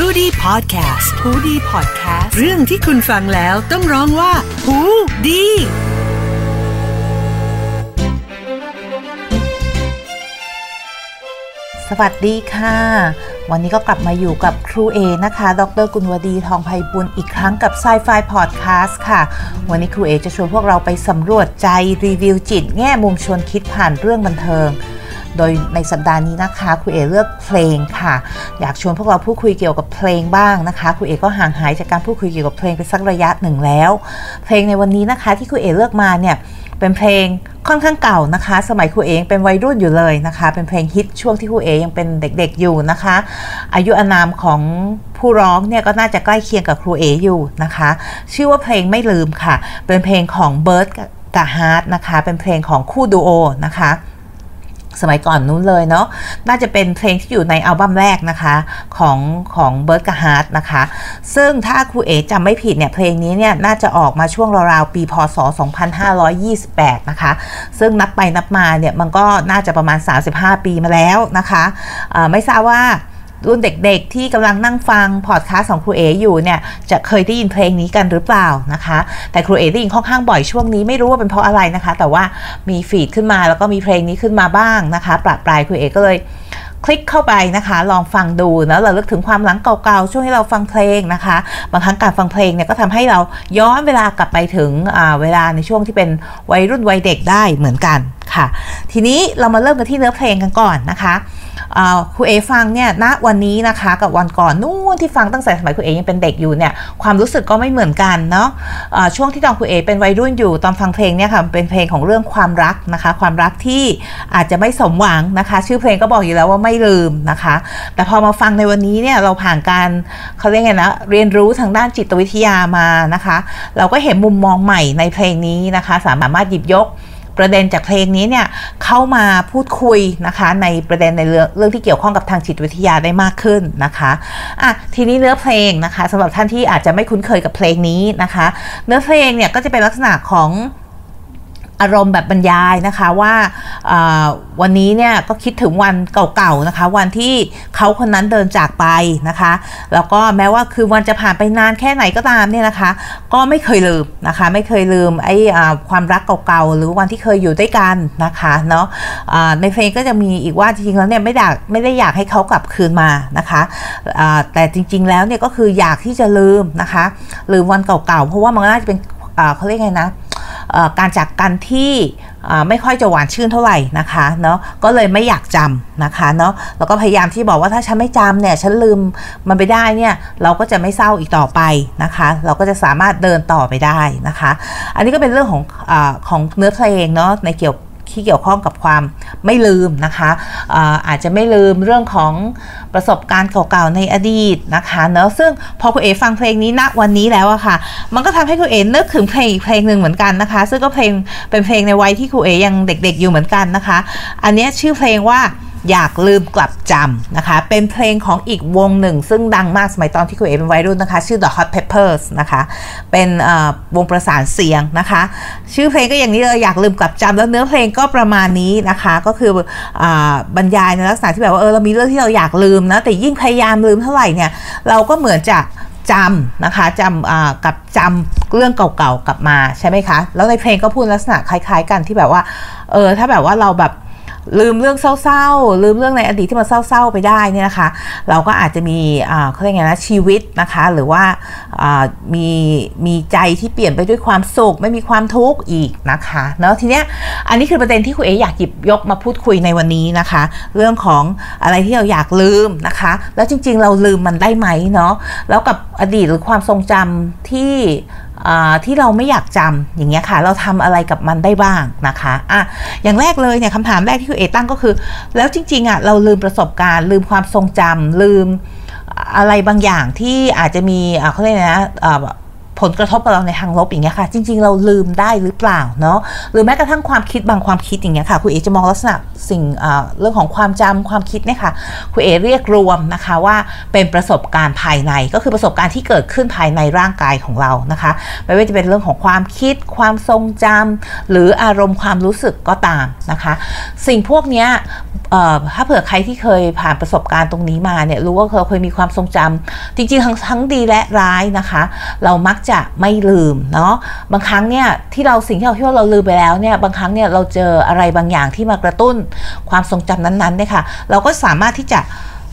h o ดี้พอดแคสต์ฮูดี้พอดแคสต์เรื่องที่คุณฟังแล้วต้องร้องว่าหูดีสวัสดีค่ะ วันนี้ก็กลับมาอยู่กับครูเอนะคะ ดรกุลวดีทองไพบุญอีกครั้งกับ Psy-Fi Podcast ค่ะ วันนี้ครูเอจะชวนพวกเราไปสำรวจใจรีวิวจิต แง่มุมชวนคิดผ่านเรื่องบันเทิง โดยในสัปดาห์นี้นะคะครูเอเลือกเพลงค่ะ อยากชวนพวกเราพูดคุยเกี่ยวกับเพลงบ้างนะคะครูเอก็ห่างหายจากการพูดคุยเกี่ยวกับเพลงไปสักระยะหนึ่งแล้ว เพลงในวันนี้นะคะที่ครูเอเลือกมาเนี่ยเป็นเพลงค่อนข้างเก่านะคะ สมัยครูเองเป็นวัยรุ่นอยู่เลยนะคะ เป็นเพลงฮิตช่วงที่ครูเอยังเป็นเด็กๆอยู่นะคะ อายุอานามของผู้ร้องเนี่ยก็น่าจะใกล้เคียงกับครูเออยู่นะคะ ชื่อว่าเพลงไม่ลืมค่ะ เป็นเพลงของเบิร์ดกับฮาร์ทนะคะ เป็นเพลงของคู่ดูโอนะคะ สมัยก่อนนู้นเลยเนาะน่าจะเป็นเพลงที่อยู่ในอัลบั้มแรกนะคะของของเบิร์ดกับฮาร์ทนะคะ ซึ่งถ้าครูเอจำไม่ผิดเนี่ยเพลงนี้เนี่ยน่าจะออกมาช่วงราวๆปีพศ 2528 นะคะ ซึ่งนับไปนับมาเนี่ยมันก็น่าจะประมาณ 35 ปีมาแล้วนะคะไม่ทราบว่า รุ่นเด็กๆ ที่กำลังนั่งฟังพอดคาสต์ของครูเออยู่เนี่ยจะเคยได้ยินเพลงนี้กันหรือเปล่านะคะ แต่ครูเอได้ยินค่อนข้างบ่อยช่วงนี้ไม่รู้ว่าเป็นเพราะอะไรนะคะ แต่ว่ามีฟีดขึ้นมาแล้วก็มีเพลงนี้ขึ้นมาบ้างนะคะปรับปลายครูเอก็เลยคลิกเข้าไปนะคะ ลองฟังดูนะเราเลิกถึงความหลังเก่าๆ ช่วงที่เราฟังเพลงนะคะ บางครั้งการฟังเพลงเนี่ยก็ทำให้เราย้อนเวลากลับไปถึงเวลาในช่วงที่เป็นวัยรุ่นวัยเด็กได้เหมือนกันค่ะ ทีนี้เรามาเริ่มกันที่เนื้อเพลงกันก่อนนะคะ ครูเอฟังเนี่ยณวันนี้นะคะกับวันก่อนนู่นที่ฟังตั้งแต่สมัยครูเอยังเป็นเด็กอยู่เนี่ยความรู้สึกก็ไม่เหมือนกันเนาะะช่วงที่ตอนครูเอเป็นวัยรุ่นอยู่ตอนฟังเพลงเนี่ยค่ะเป็นเพลงของเรื่องความรักนะคะ ความรักที่อาจจะไม่สมหวังนะคะ ชื่อเพลงก็บอกอยู่แล้วว่าไม่ลืมนะคะ แต่พอมาฟังในวันนี้เนี่ยเราผ่านการเขาเรียกไงนะเรียนรู้ทางด้านจิตวิทยามานะคะ เราก็เห็นมุมมองใหม่ในเพลงนี้นะคะ สามารถหยิบยก ประเด็นจากเพลงนี้เนี่ยเข้ามาพูดคุยนะคะในประเด็นในเรื่องเรื่องที่เกี่ยวข้องกับทางจิตวิทยาได้มากขึ้นนะคะอะทีนี้เนื้อเพลงนะคะสำหรับท่านที่อาจจะไม่คุ้นเคยกับเพลงนี้นะคะ เนื้อเพลงเนี่ยก็จะเป็นลักษณะของ อารมณ์แบบบรรยายนะคะว่าวันนี้เนี่ยก็คิดถึงวันเก่าๆนะคะ วันที่เขาคนนั้นเดินจากไปนะคะ แล้วก็แม้ว่าคือวันจะผ่านไปนานแค่ไหนก็ตามเนี่ยนะคะ ก็ไม่เคยลืมนะคะ ไม่เคยลืมไอ้ความรักเก่าๆหรือวันที่เคยอยู่ด้วยกันนะคะเนาะในเพลงก็จะมีอีกว่าจริงๆแล้วเนี่ยไม่อยากไม่ได้อยากให้เขากลับคืนมานะคะแต่จริง ๆแล้วเนี่ยก็คืออยากที่จะลืมนะคะลืมวันเก่าๆเพราะว่ามันน่าจะเป็นเขาเรียกไงนะ การจากกันที่ไม่ค่อยจะหวานชื่นเท่าไหร่นะคะเนาะก็เลยไม่อยากจำนะคะเนาะแล้วก็พยายามที่บอกว่าถ้าฉันไม่จำเนี่ยฉันลืมมันไปได้เนี่ยเราก็จะไม่เศร้าอีกต่อไปนะคะ เราก็จะสามารถเดินต่อไปได้นะคะ อันนี้ก็เป็นเรื่องของอของเนื้อเพลงเนาะในเกี่ยว ที่เกี่ยวข้องกับความไม่ลืมนะคะอาอาจจะไม่ลืมเรื่องของประสบการณ์เก่าๆในอดีตนะคะเนอะซึ่งพอคุณเอฟังเพลงนี้ณวันนี้แล้วอะค่ะ มันก็ทำให้คุณเอนึกถึงเพลงเพลงหนึ่งเหมือนกันนะคะ ซึ่งก็เพลงเป็นเพลงในวัยที่คุณเอยังเด็ก ๆอยู่เหมือนกันนะคะ อันนี้ชื่อเพลงว่า อยากลืมกลับจำนะคะ เป็นเพลงของอีกวงหนึ่ง ซึ่งดังมากสมัยตอนที่คุณเอเป็นวัยรุ่นนะคะ ชื่อ The Hot Peppers นะคะ เป็นวงประสานเสียงนะคะ ชื่อเพลงก็อย่างนี้เลยอยากลืมกลับจำแล้วเนื้อเพลงก็ประมาณนี้นะคะ ก็คืออบรรยายในลักษณะที่แบบว่าเออเรามีเรื่องที่เราอยากลืมนะแต่ยิ่งพยายามลืมเท่าไหร่เนี่ยเราก็เหมือนจะจำนะคะจำกับจำเรื่องเก่าๆกลับมาใช่ไหมคะ แล้วในเพลงก็พูดลักษณะคล้าย ๆ กันที่แบบว่าเออถ้าแบบว่าเราแบบ ลืมเรื่องเศร้าๆ ลืมเรื่องในอดีตที่มันเศร้าๆไปได้เนี่ยนะคะ เราก็อาจจะมีเขาเรียกไงนะชีวิตนะคะ หรือว่ามีมีใจที่เปลี่ยนไปด้วยความสุขไม่มีความทุกข์อีกนะคะเนาะทีเนี้ยอันนี้คือประเด็นที่คุณเออยากหยิบยกมาพูดคุยในวันนี้นะคะ เรื่องของอะไรที่เราอยากลืมนะคะ แล้วจริงๆ เราลืมมันได้ไหมเนาะแล้วกับอดีตหรือความทรงจำที่ ที่เราไม่อยากจำอย่างเงี้ยค่ะ เราทำอะไรกับมันได้บ้างนะคะอะอย่างแรกเลยเนี่ยคำถามแรกที่คุณเอตั้งก็คือ แล้วจริงๆอะเราลืมประสบการณ์ ลืมความทรงจำลืมอะไรบางอย่างที่อาจจะมีเขาเรียกนะ ผลกระทบกับเราในทางลบอย่างเงี้ยค่ะ จริง ๆ เราลืมได้หรือเปล่าเนาะหรือแม้กระทั่งความคิดบางความคิดอย่างเงี้ยค่ะคุณเอจะมองลักษณะสิ่งเรื่องของความจำความคิดเนี่ยค่ะคุณเอเรียกรวมนะคะว่าเป็นประสบการณ์ภายในก็คือประสบการณ์ที่เกิดขึ้นภายในร่างกายของเรานะคะไม่ว่าจะเป็นเรื่องของความคิด ความทรงจำหรืออารมณ์ความรู้สึกก็ตามนะคะ สิ่งพวกเนี้ยถ้าเผื่อใครที่เคยผ่านประสบการณ์ตรงนี้มาเนี่ยรู้ว่าเคยมีความทรงจำจริงๆทั้งทั้งดีและร้ายนะคะ เรามักจะไม่ลืมเนาะบางครั้งเนี่ยที่เราสิ่งที่เราคิดว่าเราลืมไปแล้วเนี่ยบางครั้งเนี่ยเราเจออะไรบางอย่างที่มากระตุ้นความทรงจำนั้นๆเนี่ยค่ะเราก็สามารถที่จะ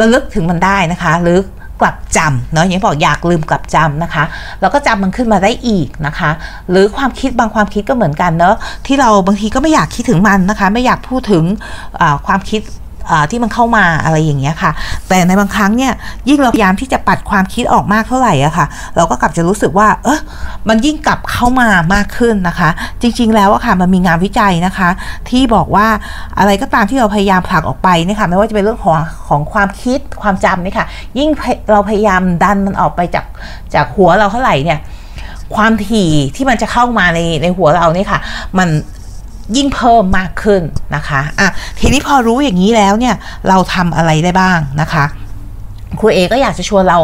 ระลึกถึงมันได้นะคะหรือกลับจำเนาะอย่างบอกอยากลืมกลับจำนะคะเราก็จำมันขึ้นมาได้อีกนะคะ หรือความคิดบางความคิดก็เหมือนกันเนาะที่เราบางทีก็ไม่อยากคิดถึงมันนะคะ ไม่อยากพูดถึงความคิด ที่มันเข้ามาอะไรอย่างเงี้ยค่ะ แต่ในบางครั้งเนี่ยยิ่งเราพยายามที่จะปัดความคิดออกมากเท่าไหร่อะค่ะ เราก็กลับจะรู้สึกว่าเออมันยิ่งกลับเข้ามามากขึ้นนะคะ จริง ๆ แล้วอะค่ะมันมีงานวิจัยนะคะ ที่บอกว่าอะไรก็ตามที่เราพยายามผลักออกไปเนี่ยค่ะไม่ว่าจะเป็นเรื่องของของความคิดความจำเนี่ยค่ะ ยิ่งเราพยายามดันมันออกไปจากจากหัวเราเท่าไหร่เนี่ยความถี่ที่มันจะเข้ามาในในหัวเราเนี่ยค่ะ มัน ยิ่งเพิ่มมากขึ้นนะคะอะทีนี้พอรู้อย่างนี้แล้วเนี่ยเราทำอะไรได้บ้างนะคะ ครูเอก็อยากจะชวนเรา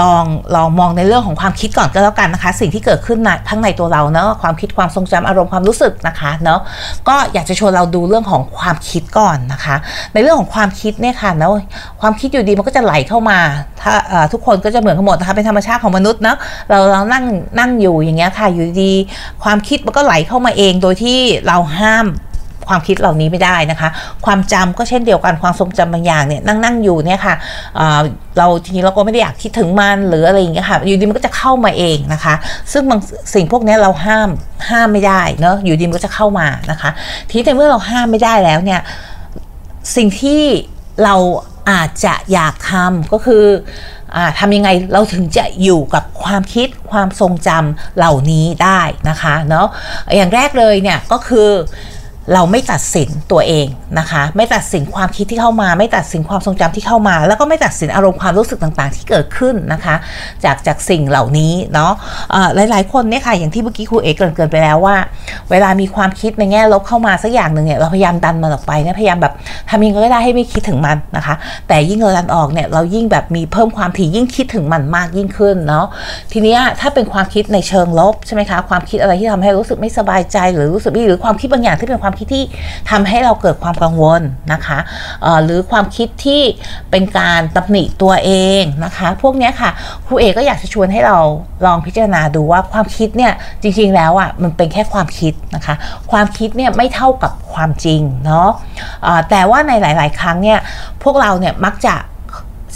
ลองลองมองในเรื่องของความคิดก่อนก็แล้วกันนะคะ สิ่งที่เกิดขึ้นนทั้งในตัวเราเนาะความคิดความทรงจำอารมณ์ความรู้สึกนะคะเนาะก็อยากจะชวนเราดูเรื่องของความคิดก่อนนะคะ ในเรื่องของความคิดเนี่ยค่ะเนาะความคิดอยู่ดีมันก็จะไหลเข้ามา ถ้าทุกคนก็จะเหมือนกันหมดนะคะเป็นธรรมชาติของมนุษย์เนาะเราเรานั่งนั่งอยู่อย่างเงี้ยค่ะอยู่ดี ความคิดมันก็ไหลเข้ามาเองโดยที่เราห้าม ความคิดเหล่านี้ไม่ได้นะคะ ความจำก็เช่นเดียวกันความทรงจำบางอย่างเนี่ยนั่งนั่งอยู่เนี่ยค่ะเราทีนี้เราก็ไม่ได้อยากคิดถึงมันหรืออะไรอย่างเงี้ยค่ะอยู่ดีมันก็จะเข้ามาเองนะคะ ซึ่งบางสิ่งพวกนี้เราห้ามห้ามไม่ได้เนาะอยู่ดีมันก็จะเข้ามานะคะทีนี้แต่เมื่อเราห้ามไม่ได้แล้วเนี่ยสิ่งที่เราอาจจะอยากทำก็คืออทำยังไงเราถึงจะอยู่กับความคิดความทรงจำเหล่านี้ได้นะคะเนาะอย่างแรกเลยเนี่ยก็คือ เราไม่ตัดสินตัวเองนะคะ ไม่ตัดสินความคิดที่เข้ามา ไม่ตัดสินความทรงจำที่เข้ามา แล้วก็ไม่ตัดสินอารมณ์ความรู้สึกต่างๆ ที่เกิดขึ้นนะคะ จากจากสิ่งเหล่านี้เนาะหลาย ๆ คนเนี่ยค่ะอย่างที่เมื่อกี้ครูเอกเกินเกินไปแล้วว่า เวลามีความคิดในแง่ลบเข้ามาสักอย่างหนึ่งเนี่ยเราพยายามดันมันออกไปเนี่ยพยายามแบบทำยังไงก็ได้ให้ไม่คิดถึงมันนะคะ แต่ยิ่งเราดันออกเนี่ยเรายิ่งแบบมีเพิ่มความถี่ยิ่งคิดถึงมันมากยิ่งขึ้นเนาะทีนี้ถ้าเป็นความคิดในเชิงลบใช่ไหมคะความคิดอะไรที่ทำให้รู้สึกไม่สบายใจ หรือรู้สึกหรือความคิดบางอย่างที่เป็นความคิดที่ทำให้เราเกิดความกังวลนะคะหรือความคิดที่เป็นการตำหนิตัวเองนะคะ พวกนี้ค่ะครูเอกก็อยากจะชวนให้เราลองพิจารณาดูว่าความคิดเนี่ยจริงๆแล้วอะมันเป็นแค่ความคิดนะคะ ความคิดเนี่ยไม่เท่ากับความจริงเนาะแต่ว่าในหลาย ๆ ครั้งเนี่ยพวกเราเนี่ยมักจะ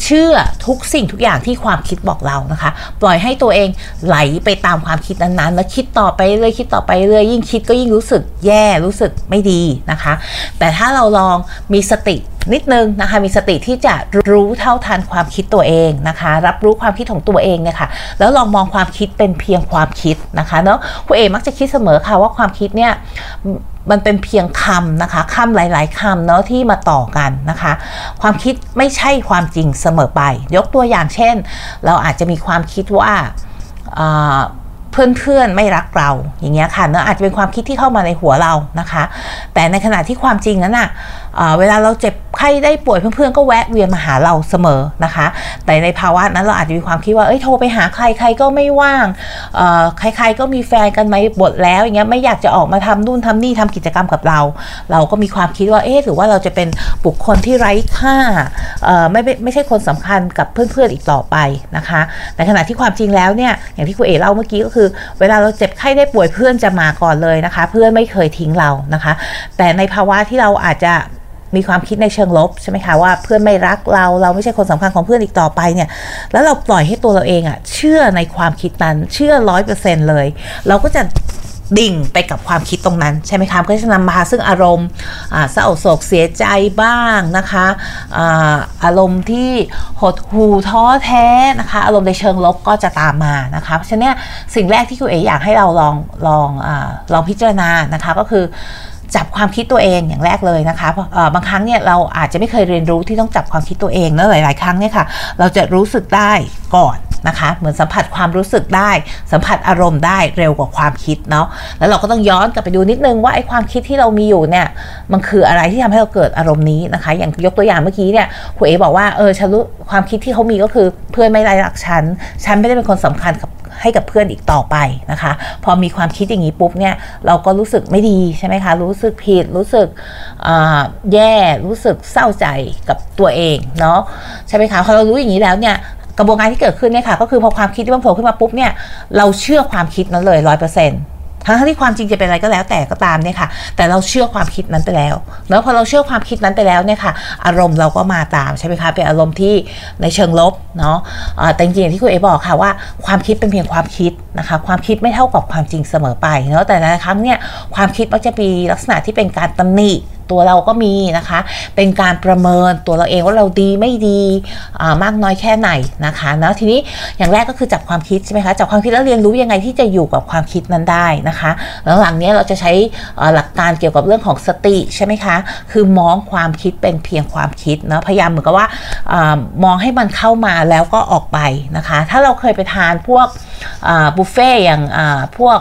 เชื่อทุกสิ่งทุกอย่างที่ความคิดบอกเรานะคะ ปล่อยให้ตัวเองไหลไปตามความคิดนั้นๆ แล้วคิดต่อไปเรื่อยคิดต่อไปเรื่อยยิ่งคิดก็ยิ่งรู้สึกแย่รู้สึกไม่ดีนะคะ แต่ถ้าเราลองมีสตินิดนึงนะคะมีสติที่จะรู้เท่าทันความคิดตัวเองนะคะ รับรู้ความคิดของตัวเองเนี่ยค่ะแล้วลองมองความคิดเป็นเพียงความคิดนะคะเนาะคุณเอมักจะคิดเสมอค่ะว่าความคิดเนี่ย มันเป็นเพียงคำนะคะคำหลาย ๆคำเนาะที่มาต่อกันนะคะ ความคิดไม่ใช่ความจริงเสมอไป ยกตัวอย่างเช่น เราอาจจะมีความคิดว่า เพื่อนๆไม่รักเราอย่างเงี้ยค่ะเนาะอาจจะเป็นความคิดที่เข้ามาในหัวเรานะคะ แต่ในขณะที่ความจริงนั้นอะเวลาเราเจ็บไข้ได้ป่วยเพื่อนๆก็แวะเวียนมาหาเราเสมอนะคะ แต่ในภาวะนั้นเราอาจจะมีความคิดว่าเอ้ยโทรไปหาใครใครก็ไม่ว่างใครๆก็มีแฟนกันไหมบทแล้วอย่างเงี้ยไม่อยากจะออกมาทำนู่นทำนี่ทำกิจกรรมกับเรา เราก็มีความคิดว่าเอ๊ะถือว่าเราจะเป็นบุคคลที่ไร้ค่าไม่ไม่ใช่คนสำคัญกับเพื่อนๆอีกต่อไปนะคะ ในขณะที่ความจริงแล้วเนี่ยอย่างที่คุณเอ๋เล่าเมื่อกี้ก็คือเวลาเราเจ็บไข้ได้ป่วยเพื่อนจะมาก่อนเลยนะคะ เพื่อนไม่เคยทิ้งเรานะคะ แต่ในภาวะที่เราอาจจะมีความคิดในเชิงลบใช่ไหมคะว่าเพื่อนไม่รักเราเราไม่ใช่คนสำคัญของเพื่อนอีกต่อไปเนี่ยแล้วเราปล่อยให้ตัวเราเองอะเชื่อในความคิดนั้นเชื่อร้อยเปอร์เซ็นเลย เราก็จะ ดิ่งไปกับความคิดตรงนั้นใช่ไหมคะก็จะนำมาซึ่งอารมณ์เศร้าโศกเสียใจบ้างนะคะอาอารมณ์ที่หดหู่ท้อแท้นะคะอารมณ์ในเชิงลบก็จะตามมานะคะเพราะฉะนั้นสิ่งแรกที่คุณเอ๋อยากให้เราลองลองอลองพิจารณานะคะก็คือจับความคิดตัวเองอย่างแรกเลยนะคะบางครั้งเนี่ยเราอาจจะไม่เคยเรียนรู้ที่ต้องจับความคิดตัวเองนะหลาย ๆ ครั้งเนี่ยค่ะเราจะรู้สึกได้ก่อน นะคะ เหมือนสัมผัสความรู้สึกได้ สัมผัสอารมณ์ได้เร็วกว่าความคิดเนาะแล้วเราก็ต้องย้อนกลับไปดูนิดนึงว่าไอ้ความคิดที่เรามีอยู่เนี่ยมันคืออะไรที่ทำให้เราเกิดอารมณ์นี้นะคะ อย่างยกตัวอย่างเมื่อกี้เนี่ยครูเอบอกว่าเออฉันรู้ความคิดที่เขามีก็คือเพื่อนไม่ได้รักฉันฉันไม่ได้เป็นคนสำคัญกับให้กับเพื่อนอีกต่อไปนะคะ พอมีความคิดอย่างนี้ปุ๊บเนี่ยเราก็รู้สึกไม่ดีใช่ไหมคะ รู้สึกผิดรู้สึกแย่รู้สึกเศร้าใจกับตัวเองเนาะใช่ไหมคะพอเรารู้อย่างนี้แล้วเนี่ย กระบวนการที่เกิดขึ้นเนี่ยค่ะ ก็คือพอความคิดที่มันโผล่ขึ้นมาปุ๊บเนี่ยเราเชื่อความคิดนั้นเลยร้อยเปอร์เซ็นต์ทั้งที่ความจริงจะเป็นอะไรก็แล้วแต่ก็ตามเนี่ยค่ะ แต่เราเชื่อความคิดนั้นไปแล้ว แล้วพอเราเชื่อความคิดนั้นไปแล้วเนี่ยค่ะ อารมณ์เราก็มาตามใช่ไหมคะ เป็นอารมณ์ที่ในเชิงลบเนาะแต่จริงๆที่คุณเอบอกค่ะว่าความคิดเป็นเพียงความคิดนะคะ ความคิดไม่เท่ากับความจริงเสมอไปเนาะ แต่ละครั้งเนี่ยความคิดมักจะมีลักษณะที่เป็นการตำหนิตัวเราก็มีนะคะ เป็นการประเมินตัวเราเองว่าเราดีไม่ดีมากน้อยแค่ไหนนะคะนะทีนี้อย่างแรกก็คือจับความคิดใช่ไหมคะจับความคิดแล้วเรียนรู้ยังไงที่จะอยู่กับความคิดนั้นได้นะคะแล้วหลังนี้เราจะใช้หลักการเกี่ยวกับเรื่องของสติใช่ไหมคะคือมองความคิดเป็นเพียงความคิดนะพยายามเหมือนกับว่ามองให้มันเข้ามาแล้วก็ออกไปนะคะ ถ้าเราเคยไปทานพวกบุฟเฟ่อย่างพวก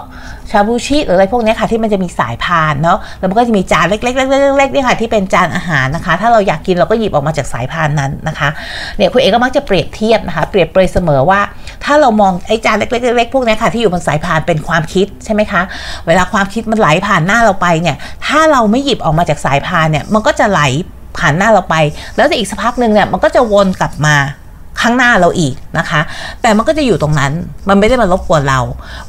ชาบูชิหรืออะไรพวกนี้ค่ะที่มันจะมีสายพานเนาะแล้วมันก็จะมีจานเล็กๆๆๆๆนี่ค่ะที่เป็นจานอาหารนะคะ ถ้าเราอยากกินเราก็หยิบออกมาจากสายพานนั้นนะคะเนี่ยคุณเอกก็มักจะเปรียบเทียบนะคะ เปรียบเปรยเสมอว่า ถ้าเรามองไอ้จานเล็กๆๆพวกนี้ค่ะที่อยู่บนสายพานเป็นความคิดใช่ไหมคะ เวลาความคิดมันไหลผ่านหน้าเราไปเนี่ยถ้าเราไม่หยิบออกมาจากสายพานเนี่ยมันก็จะไหลผ่านหน้าเราไป แล้วอีกสักพักหนึ่งเนี่ยมันก็จะวนกลับมา ข้างหน้าเราอีกนะคะ แต่มันก็จะอยู่ตรงนั้น มันไม่ได้มารบกวนเรา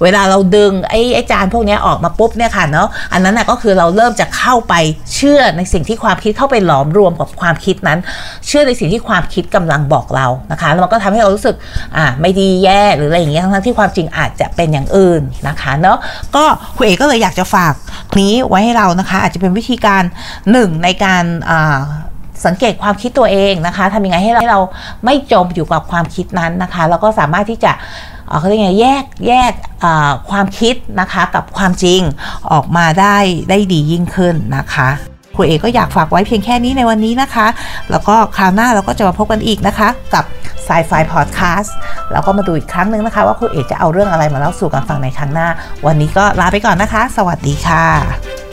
เวลาเราดึงไอ้ไอ้จานพวกนี้ออกมาปุ๊บเนี่ยค่ะเนาะ อันนั้นนะก็คือเราเริ่มจะเข้าไปเชื่อในสิ่งที่ความคิดเข้าไปหลอมรวมกับความคิดนั้น เชื่อในสิ่งที่ความคิดกำลังบอกเรานะคะ แล้วมันก็ทำให้เรารู้สึกอ่าไม่ดีแย่หรืออะไรอย่างเงี้ย ทั้งที่ความจริงอาจจะเป็นอย่างอื่นนะคะเนาะ ก็คุณเอกก็เลยอยากจะฝากนี้ไว้ให้เรานะคะ อาจจะเป็นวิธีการหนึ่งในการอ่า สังเกตความคิดตัวเองนะคะทำยังไงให้เราให้เราไม่จมอยู่กับความคิดนั้นนะคะ แล้วก็สามารถที่จะเขาเรียกไงแยกแยกความคิดนะคะกับความจริงออกมาได้ได้ดียิ่งขึ้นนะคะครูเอกก็อยากฝากไว้เพียงแค่นี้ในวันนี้นะคะ แล้วก็คราวหน้าเราก็จะมาพบกันอีกนะคะ กับ s ายไฟพอดแคสต์แล้วก็มาดูอีกครั้งหนึ่งนะคะ ว่าครูเอกจะเอาเรื่องอะไรมาเล่าสู่กันฟังในครั้งหน้า วันนี้ก็ลาไปก่อนนะคะ สวัสดีค่ะ